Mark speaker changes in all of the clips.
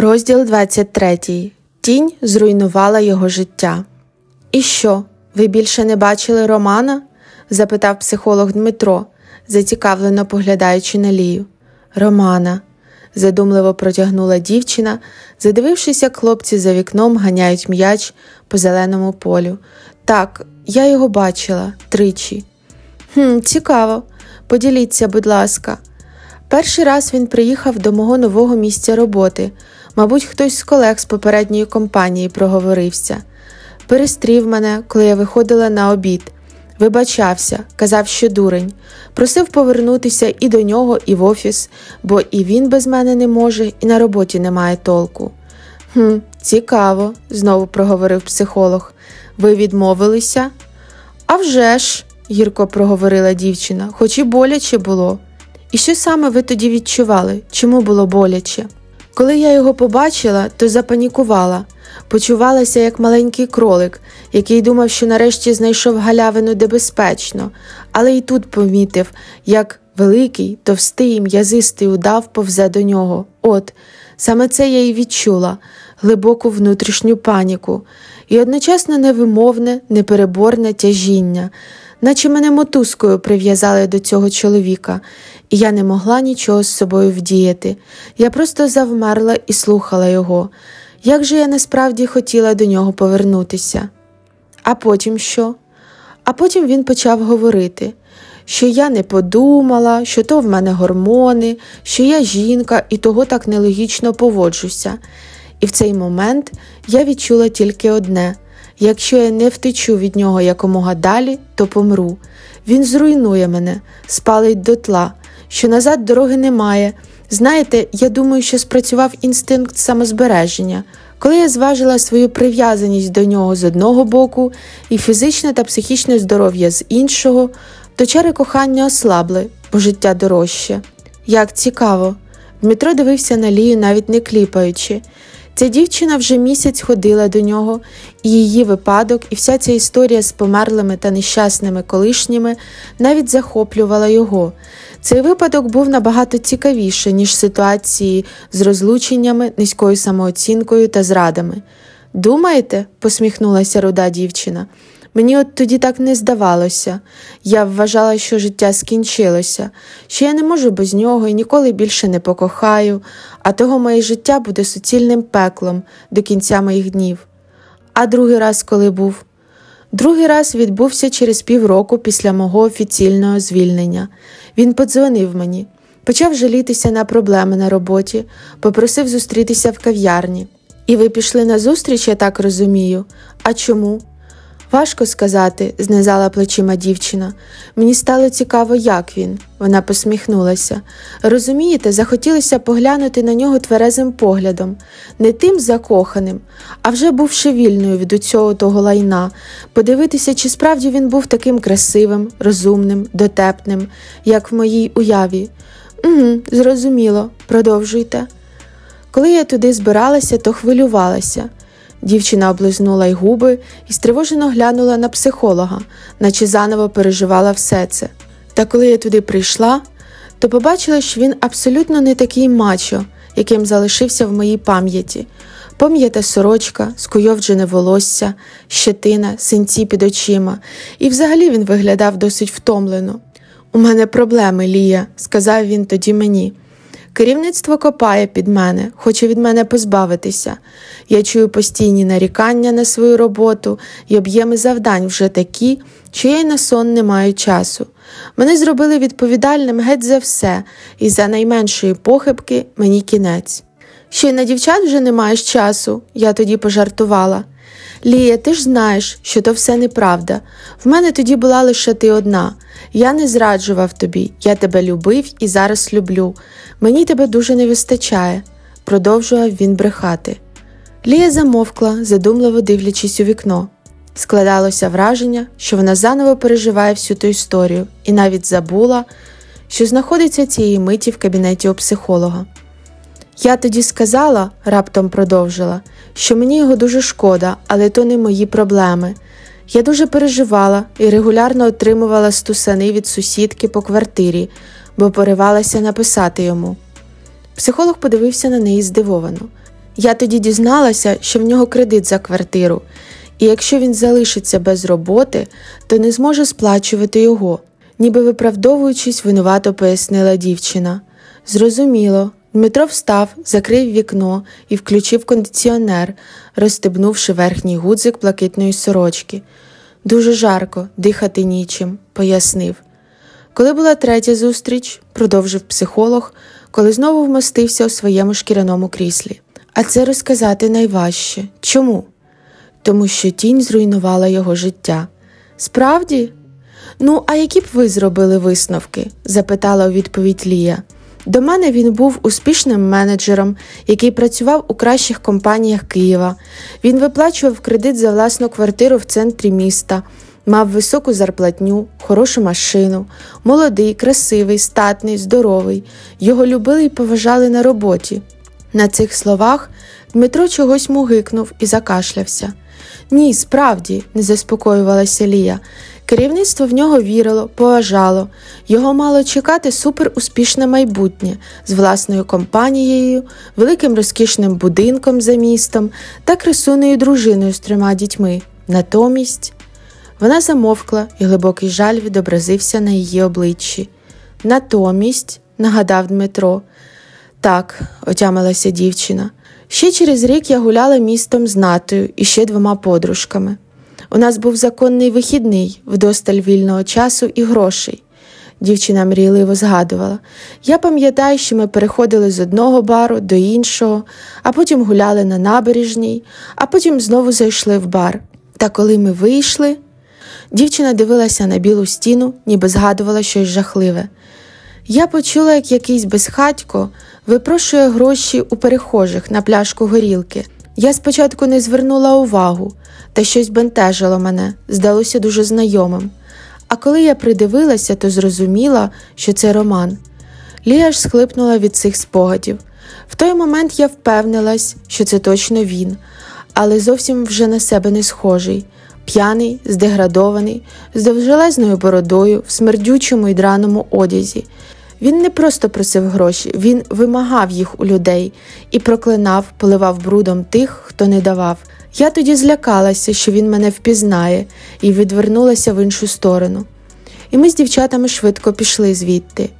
Speaker 1: Розділ 23. Тінь зруйнувала його життя. І що, ви більше не бачили Романа? запитав психолог Дмитро, зацікавлено поглядаючи на Лію. Романа, задумливо протягнула дівчина, задивившись, як хлопці за вікном ганяють м'яч по зеленому полю. Так, я його бачила тричі. «Хм, Цікаво, поділіться, будь ласка. Перший раз він приїхав до мого нового місця роботи. Мабуть, хтось з колег з попередньої компанії проговорився. Перестрів мене, коли я виходила на обід. Вибачався, казав, що дурень, просив повернутися і до нього, і в офіс, бо і він без мене не може, і на роботі немає толку. «Хм, Цікаво, знову проговорив психолог. Ви відмовилися? «А вже ж!» – гірко проговорила дівчина, хоч і боляче було. І що саме ви тоді відчували? Чому було боляче? Коли я його побачила, то запанікувала, почувалася як маленький кролик, який думав, що нарешті знайшов галявину де безпечно, але й тут помітив, як великий, товстий, м'язистий удав повзе до нього. От, саме це я й відчула глибоку внутрішню паніку і одночасно невимовне, непереборне тяжіння, наче мене мотузкою прив'язали до цього чоловіка, і я не могла нічого з собою вдіяти. Я просто завмерла і слухала його. Як же я насправді хотіла до нього повернутися? А потім що? А потім він почав говорити, що я не подумала, що то в мене гормони, що я жінка і того так нелогічно поводжуся. І в цей момент я відчула тільки одне якщо я не втечу від нього якомога далі, то помру. Він зруйнує мене, спалить дотла, що назад дороги немає. Знаєте, я думаю, що спрацював інстинкт самозбереження. Коли я зважила свою прив'язаність до нього з одного боку і фізичне та психічне здоров'я з іншого, то чари кохання ослабли, бо життя дорожче. Як цікаво. Дмитро дивився на Лію, навіть не кліпаючи. Ця дівчина вже місяць ходила до нього, і її випадок, і вся ця історія з померлими та нещасними колишніми навіть захоплювала його. Цей випадок був набагато цікавіше, ніж ситуації з розлученнями, низькою самооцінкою та зрадами. Думаєте? посміхнулася руда дівчина. Мені от тоді так не здавалося. Я вважала, що життя скінчилося, що я не можу без нього і ніколи більше не покохаю, а того моє життя буде суцільним пеклом до кінця моїх днів. А другий раз, коли був? Другий раз відбувся через півроку після мого офіційного звільнення. Він подзвонив мені, почав жалітися на проблеми на роботі, попросив зустрітися в кав'ярні. І ви пішли на зустріч, я так розумію. А чому? Важко сказати, знизала плечима дівчина. Мені стало цікаво, як він. Вона посміхнулася. Розумієте, захотілося поглянути на нього тверезим поглядом, не тим закоханим, а вже бувши вільною від цього того лайна, подивитися, чи справді він був таким красивим, розумним, дотепним, як в моїй уяві. «Угу, Зрозуміло, продовжуйте. Коли я туди збиралася, то хвилювалася. Дівчина облизнула й губи і стривожено глянула на психолога, наче заново переживала все це. Та коли я туди прийшла, то побачила, що він абсолютно не такий мачо, яким залишився в моїй пам'яті. Пам'ята сорочка, скуйовджене волосся, щетина, синці під очима, і взагалі він виглядав досить втомлено. У мене проблеми, Лія, сказав він тоді мені. Керівництво копає під мене, хоче від мене позбавитися. Я чую постійні нарікання на свою роботу і об'єми завдань вже такі, що я й на сон не маю часу. Мене зробили відповідальним геть за все, і за найменшої похибки мені кінець. Ще й на дівчат вже не маєш часу, я тоді пожартувала. Лія, ти ж знаєш, що то все неправда. В мене тоді була лише ти одна. Я не зраджував тобі, я тебе любив і зараз люблю. Мені тебе дуже не вистачає, продовжував він брехати. Лія замовкла, задумливо дивлячись у вікно. Складалося враження, що вона заново переживає всю ту історію і навіть забула, що знаходиться цієї миті в кабінеті у психолога. Я тоді сказала, раптом продовжила, що мені його дуже шкода, але то не мої проблеми. Я дуже переживала і регулярно отримувала стусани від сусідки по квартирі, бо поривалася написати йому. Психолог подивився на неї здивовано. Я тоді дізналася, що в нього кредит за квартиру, і якщо він залишиться без роботи, то не зможе сплачувати його, ніби виправдовуючись, винувато пояснила дівчина. Зрозуміло, Дмитро встав, закрив вікно і включив кондиціонер, розстебнувши верхній гудзик блакитної сорочки. Дуже жарко, дихати нічим, пояснив. Коли була третя зустріч, продовжив психолог, коли знову вмостився у своєму шкіряному кріслі. А це розказати найважче. Чому? Тому що тінь зруйнувала його життя. Справді? Ну, а які б ви зробили висновки? запитала у відповідь Лія. До мене він був успішним менеджером, який працював у кращих компаніях Києва. Він виплачував кредит за власну квартиру в центрі міста, мав високу зарплатню, хорошу машину, молодий, красивий, статний, здоровий. Його любили і поважали на роботі. На цих словах Дмитро чогось мугикнув і закашлявся. Ні, справді, не заспокоювалася Лія. Керівництво в нього вірило, поважало, його мало чекати суперуспішне майбутнє з власною компанією, великим розкішним будинком за містом та красуною дружиною з трьома дітьми. Натомість вона замовкла, і глибокий жаль відобразився на її обличчі. Натомість, нагадав Дмитро, так, отямилася дівчина. Ще через рік я гуляла містом з натою і ще двома подружками. У нас був законний вихідний, вдосталь вільного часу і грошей. Дівчина мрійливо згадувала. Я пам'ятаю, що ми переходили з одного бару до іншого, а потім гуляли на набережній, а потім знову зайшли в бар. Та коли ми вийшли, дівчина дивилася на білу стіну, ніби згадувала щось жахливе. Я почула, як якийсь безхатько випрошує гроші у перехожих на пляшку горілки. Я спочатку не звернула увагу, та щось бентежило мене, здалося дуже знайомим. А коли я придивилася, то зрозуміла, що це Роман. Лія ж схлипнула від цих спогадів. В той момент я впевнилась, що це точно він, але зовсім вже на себе не схожий, п'яний, здеградований, з довжелезною бородою, в смердючому й драному одязі. Він не просто просив гроші, він вимагав їх у людей і проклинав, поливав брудом тих, хто не давав. Я тоді злякалася, що він мене впізнає, і відвернулася в іншу сторону. І ми з дівчатами швидко пішли звідти.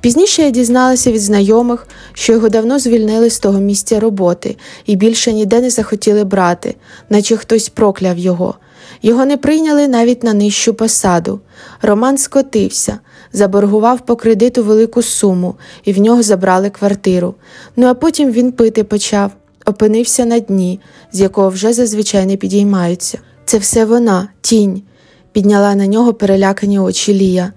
Speaker 1: Пізніше я дізналася від знайомих, що його давно звільнили з того місця роботи і більше ніде не захотіли брати, наче хтось прокляв його. Його не прийняли навіть на нижчу посаду. Роман скотився, заборгував по кредиту велику суму, і в нього забрали квартиру. Ну а потім він пити почав, опинився на дні, з якого вже зазвичай не підіймаються. Це все вона, тінь, підняла на нього перелякані очі Лія.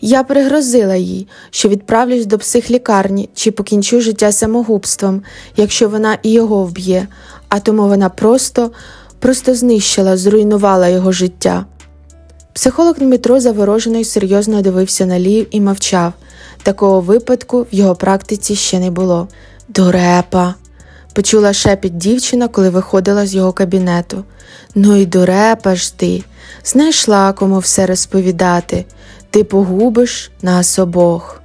Speaker 1: Я пригрозила їй, що відправлюсь до психлікарні чи покінчу життя самогубством, якщо вона і його вб'є, а тому вона просто, просто знищила, зруйнувала його життя. Психолог Дмитро заворожено й серйозно дивився на Лію і мовчав. Такого випадку в його практиці ще не було. Дурепа, почула шепіт дівчина, коли виходила з його кабінету. Ну і дурепа ж ти, знайшла кому все розповідати. Ти погубиш нас обох.